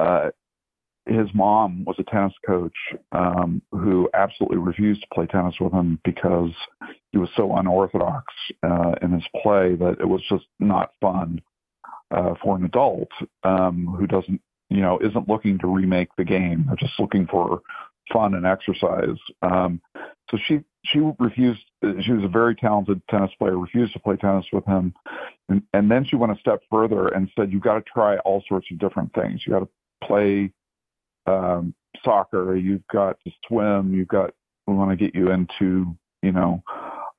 uh, his mom was a tennis coach um, who absolutely refused to play tennis with him because he was so unorthodox uh, in his play that it was just not fun uh, for an adult um, who doesn't, you know, isn't looking to remake the game. They're just looking for fun and exercise. Um, so she she refused. She was a very talented tennis player. Refused to play tennis with him, and, and then she went a step further and said, "You've got to try all sorts of different things. You got to play um, soccer. You've got to swim. You've got. We want to get you into you know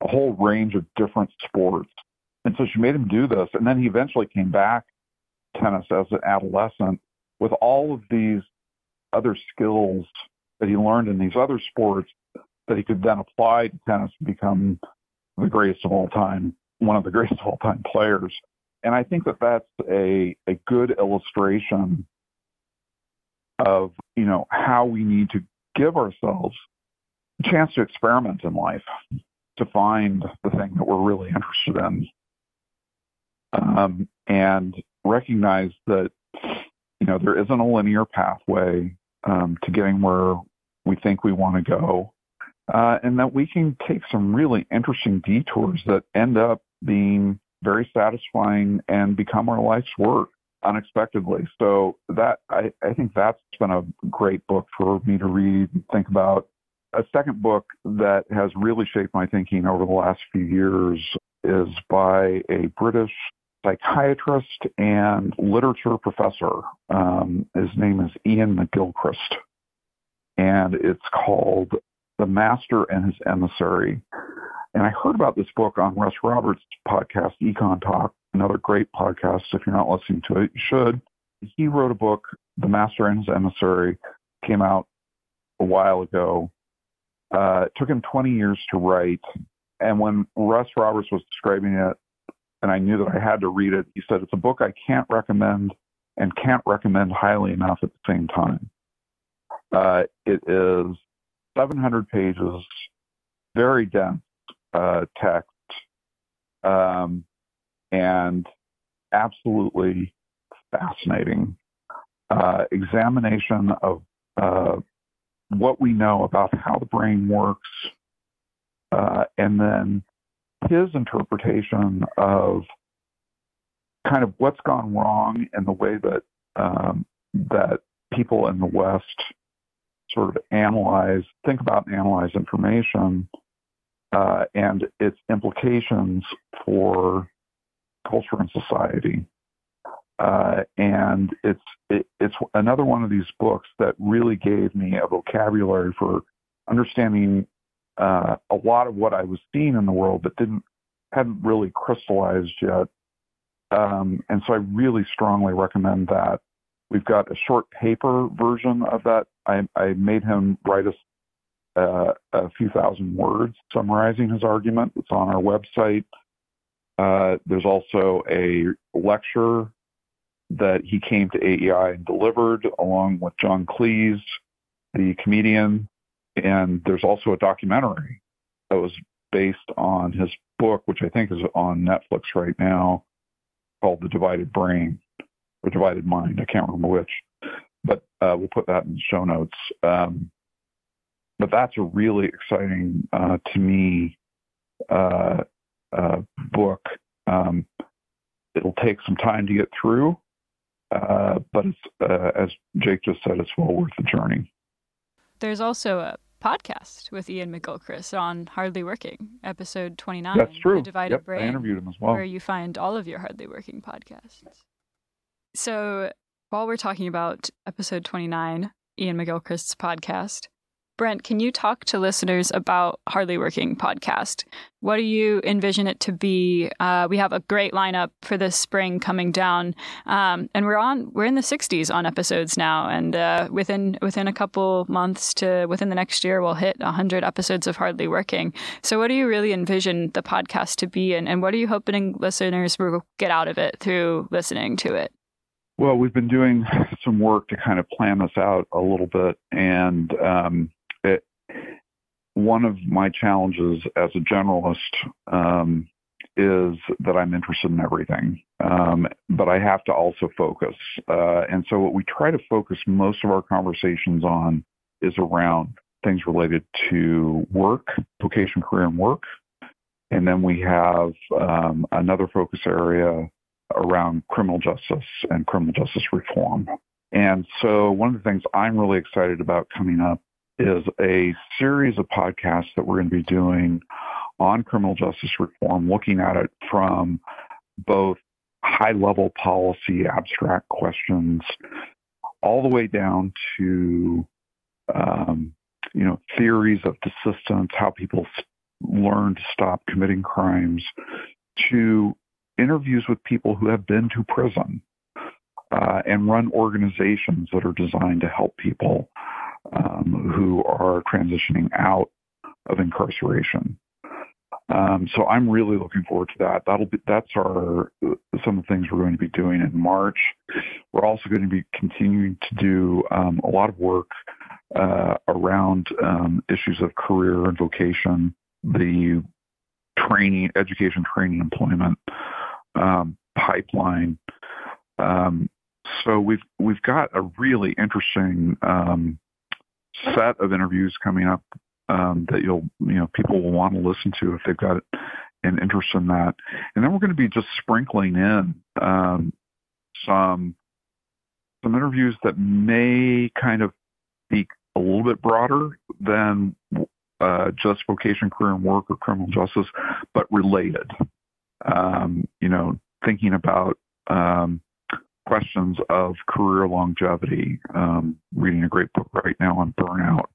a whole range of different sports." And so she made him do this, and then he eventually came back tennis as an adolescent with all of these other skills that he learned in these other sports that he could then apply to tennis and become the greatest of all time, one of the greatest of all time players. And I think that that's a, a good illustration of, you know, how we need to give ourselves a chance to experiment in life, to find the thing that we're really interested in. Um, and recognize that, you know, there isn't a linear pathway um, to getting where we think we want to go uh, and that we can take some really interesting detours that end up being very satisfying and become our life's work unexpectedly. So that I, I think that's been a great book for me to read and think about. A second book that has really shaped my thinking over the last few years is by a British psychiatrist and literature professor. Um, his name is Iain McGilchrist. And it's called the Master and His Emissary. And I heard about this book on Russ Roberts' podcast, EconTalk, another great podcast. If you're not listening to it, you should. He wrote a book, The Master and His Emissary, came out a while ago. Uh, it took him 20 years to write. And when Russ Roberts was describing it, and I knew that I had to read it, he said, It's a book I can't recommend and can't recommend highly enough at the same time. Uh, it is 700 pages, very dense, uh, text, um, and absolutely fascinating. Uh, examination of uh, what we know about how the brain works, uh, and then his interpretation of kind of what's gone wrong and the way that um, that people in the West sort of analyze, think about and analyze information uh, and its implications for culture and society. Uh, and it's it, it's another one of these books that really gave me a vocabulary for understanding uh, a lot of what I was seeing in the world, but didn't hadn't really crystallized yet. Um, and so I really strongly recommend that. We've got a short paper version of that. I, I made him write us uh, a few thousand words summarizing his argument. It's on our website. Uh, there's also a lecture that he came to AEI and delivered along with John Cleese, the comedian. And there's also a documentary that was based on his book, which I think is on Netflix right now, called The Divided Brain or Divided Mind. I can't remember which, but uh, we'll put that in the show notes. Um, but that's a really exciting, uh, to me, uh, uh book. Um, it'll take some time to get through, uh, but uh, as Jake just said, it's well worth the journey. There's also a podcast with Iain McGilchrist on Hardly Working, episode 29. That's true. The Divided yep, Brain. I interviewed him as well. Where you find all of your Hardly Working podcasts. So while we're talking about episode 29, Iain McGilchrist's podcast, Brent, can you talk to listeners about Hardly Working podcast? What do you envision it to be? Uh, we have a great lineup for this spring coming down, um, and we're on we're in the 60s on episodes now, and uh, within within a couple months to within the next year, we'll hit 100 episodes of Hardly Working. So, what do you really envision the podcast to be, and, and what are you hoping listeners will get out of it through listening to it? Well, we've been doing some work to kind of plan this out a little bit, and um, it, one of my challenges as a generalist um, is that I'm interested in everything, um, but I have to also focus. Uh, and so, what we try to focus most of our conversations on is around things related to work, vocation, career, and work. And then we have um, another focus area around criminal justice and criminal justice reform. And so, one of the things I'm really excited about coming up is a series of podcasts that we're going to be doing on criminal justice reform, looking at it from both high level policy, abstract questions, all the way down to um, you know theories of desistance, how people learn to stop committing crimes, to interviews with people who have been to prison uh, and run organizations that are designed to help people um, who are transitioning out of incarceration. Um, so I'm really looking forward to that. That'll be that's our some of the things we're going to be doing in March. We're also going to be continuing to do um, a lot of work uh, around um, issues of career and vocation, the training, education, training, employment pipeline. Um, so we've we've got a really interesting um, set of interviews coming up um, that you'll you know people will want to listen to if they've got an interest in that. And then we're going to be just sprinkling in um, some some interviews that may kind of be a little bit broader than uh, just vocation, career, and work or criminal justice, but related. Um, you know, thinking about um, questions of career longevity. Um, reading a great book right now on burnout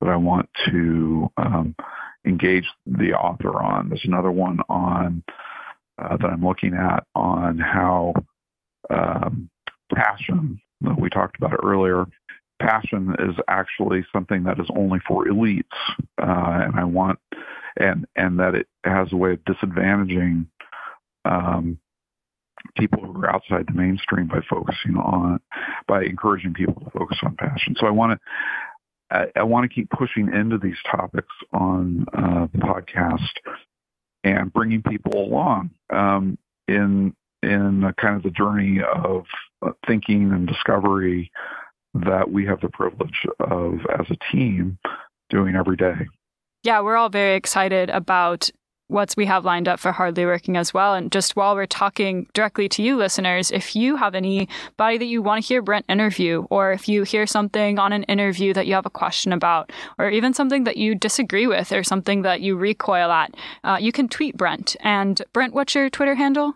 that I want to um, engage the author on. There's another one on uh, that I'm looking at on how um, passion that we talked about earlier. Passion is actually something that is only for elites, uh, and I want and and that it has a way of disadvantaging um, people who are outside the mainstream by focusing on, by encouraging people to focus on passion. So I want to, I, I want to keep pushing into these topics on uh, the podcast and bringing people along um, in in kind of the journey of thinking and discovery that we have the privilege of as a team doing every day. Yeah, we're all very excited about what we have lined up for Hardly Working as well. And just while we're talking directly to you listeners, if you have anybody that you want to hear Brent interview, or if you hear something on an interview that you have a question about, or even something that you disagree with, or something that you recoil at, uh, you can tweet Brent. And Brent, what's your Twitter handle?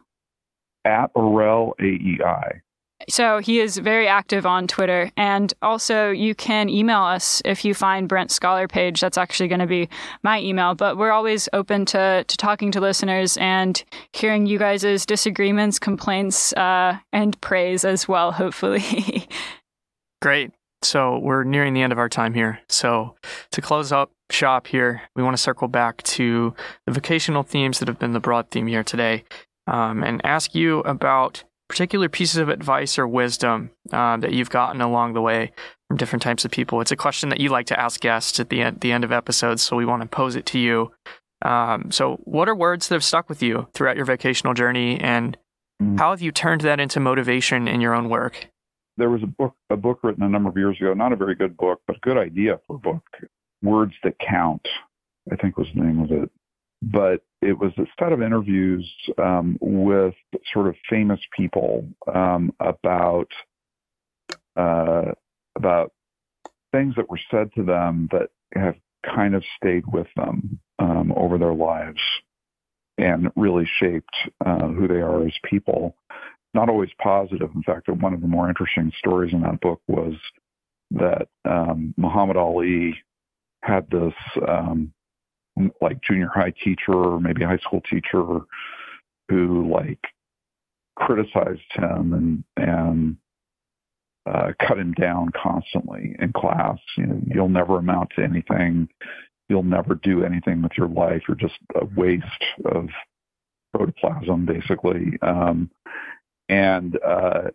At OrrellAEI. So he is very active on Twitter. And also, you can email us if you find Brent's Scholar page. That's actually going to be my email. But we're always open to, to talking to listeners and hearing you guys' disagreements, complaints, uh, and praise as well, hopefully. Great. So we're nearing the end of our time here. So to close up shop here, we want to circle back to the vocational themes that have been the broad theme here today um, and ask you about particular pieces of advice or wisdom uh, that you've gotten along the way from different types of people? It's a question that you like to ask guests at the end, the end of episodes, so we want to pose it to you. Um, so, what are words that have stuck with you throughout your vocational journey, and mm. how have you turned that into motivation in your own work? There was a book, a book written a number of years ago, not a very good book, but a good idea for a book. Words that count, I think was the name of it but it was a set of interviews um, with sort of famous people um, about uh, about things that were said to them that have kind of stayed with them um, over their lives and really shaped uh, who they are as people. Not always positive. In fact, one of the more interesting stories in that book was that um, Muhammad Ali had this um, like junior high teacher or maybe high school teacher who like criticized him and and uh, cut him down constantly in class. You know, you'll never amount to anything. You'll never do anything with your life. You're just a waste of protoplasm, basically. Um, and uh,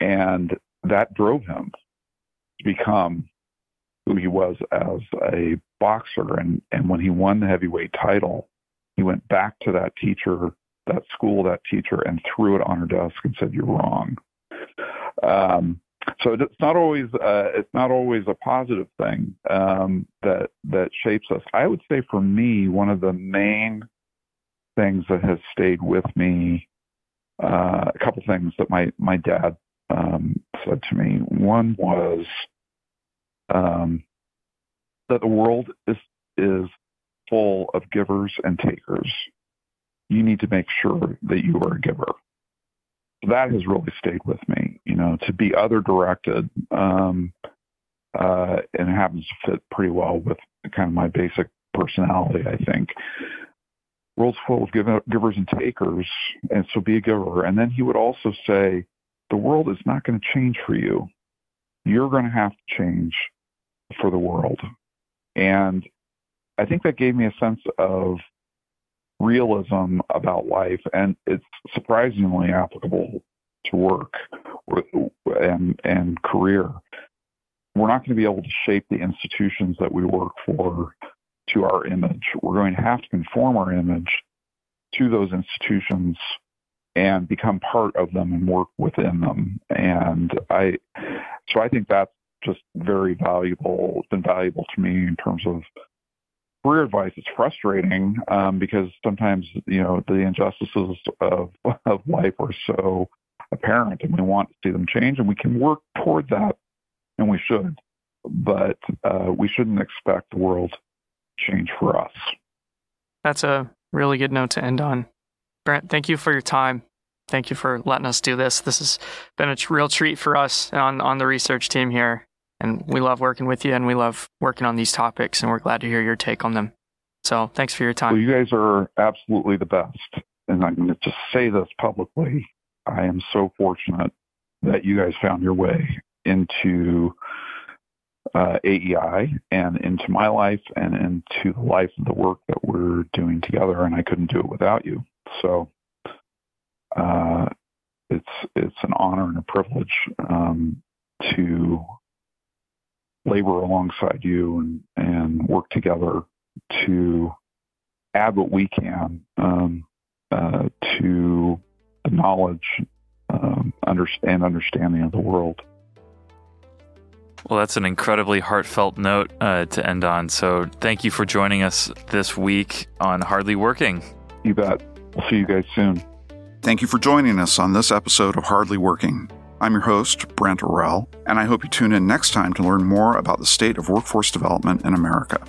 and that drove him to become who he was as a boxer. And, and when he won the heavyweight title, he went back to that teacher, that school, that teacher, and threw it on her desk and said, "You're wrong." Um, so it's not always uh, it's not always a positive thing um, that that shapes us. I would say for me, one of the main things that has stayed with me, uh, a couple things that my my dad um, said to me. One was um, that the world is is full of givers and takers. You need to make sure that you are a giver. That has really stayed with me. You know, to be other directed, um, uh, and it happens to fit pretty well with kind of my basic personality. I think world's full of give, givers and takers, and so be a giver. And then he would also say, the world is not going to change for you. You're going to have to change for the world. And I think that gave me a sense of realism about life, and it's surprisingly applicable to work and and career. We're not going to be able to shape the institutions that we work for to our image. We're going to have to conform our image to those institutions and become part of them and work within them. And I, so I think that's just very valuable. Been valuable to me in terms of career advice. It's frustrating um, because sometimes you know the injustices of of life are so apparent, and we want to see them change, and we can work toward that, and we should. But uh, we shouldn't expect the world to change for us. That's a really good note to end on. Brent, thank you for your time. Thank you for letting us do this. This has been a real treat for us on, on the research team here. And we love working with you and we love working on these topics and we're glad to hear your take on them. So thanks for your time. Well, you guys are absolutely the best. And I'm going to just say this publicly. I am so fortunate that you guys found your way into uh, AEI and into my life and into the life of the work that we're doing together. And I couldn't do it without you. So uh, it's it's an honor and a privilege um, to labor alongside you and, and work together to add what we can um, uh, to the knowledge um, and understanding of the world. Well, that's an incredibly heartfelt note uh, to end on. So, thank you for joining us this week on Hardly Working. You bet. We'll see you guys soon. Thank you for joining us on this episode of Hardly Working. I'm your host, Brent Orrell, and I hope you tune in next time to learn more about the state of workforce development in America.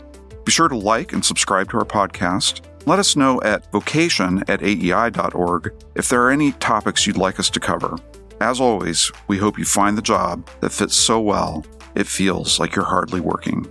Be sure to like and subscribe to our podcast. Let us know at vocation at aei.org if there are any topics you'd like us to cover. As always, we hope you find the job that fits so well it feels like you're hardly working.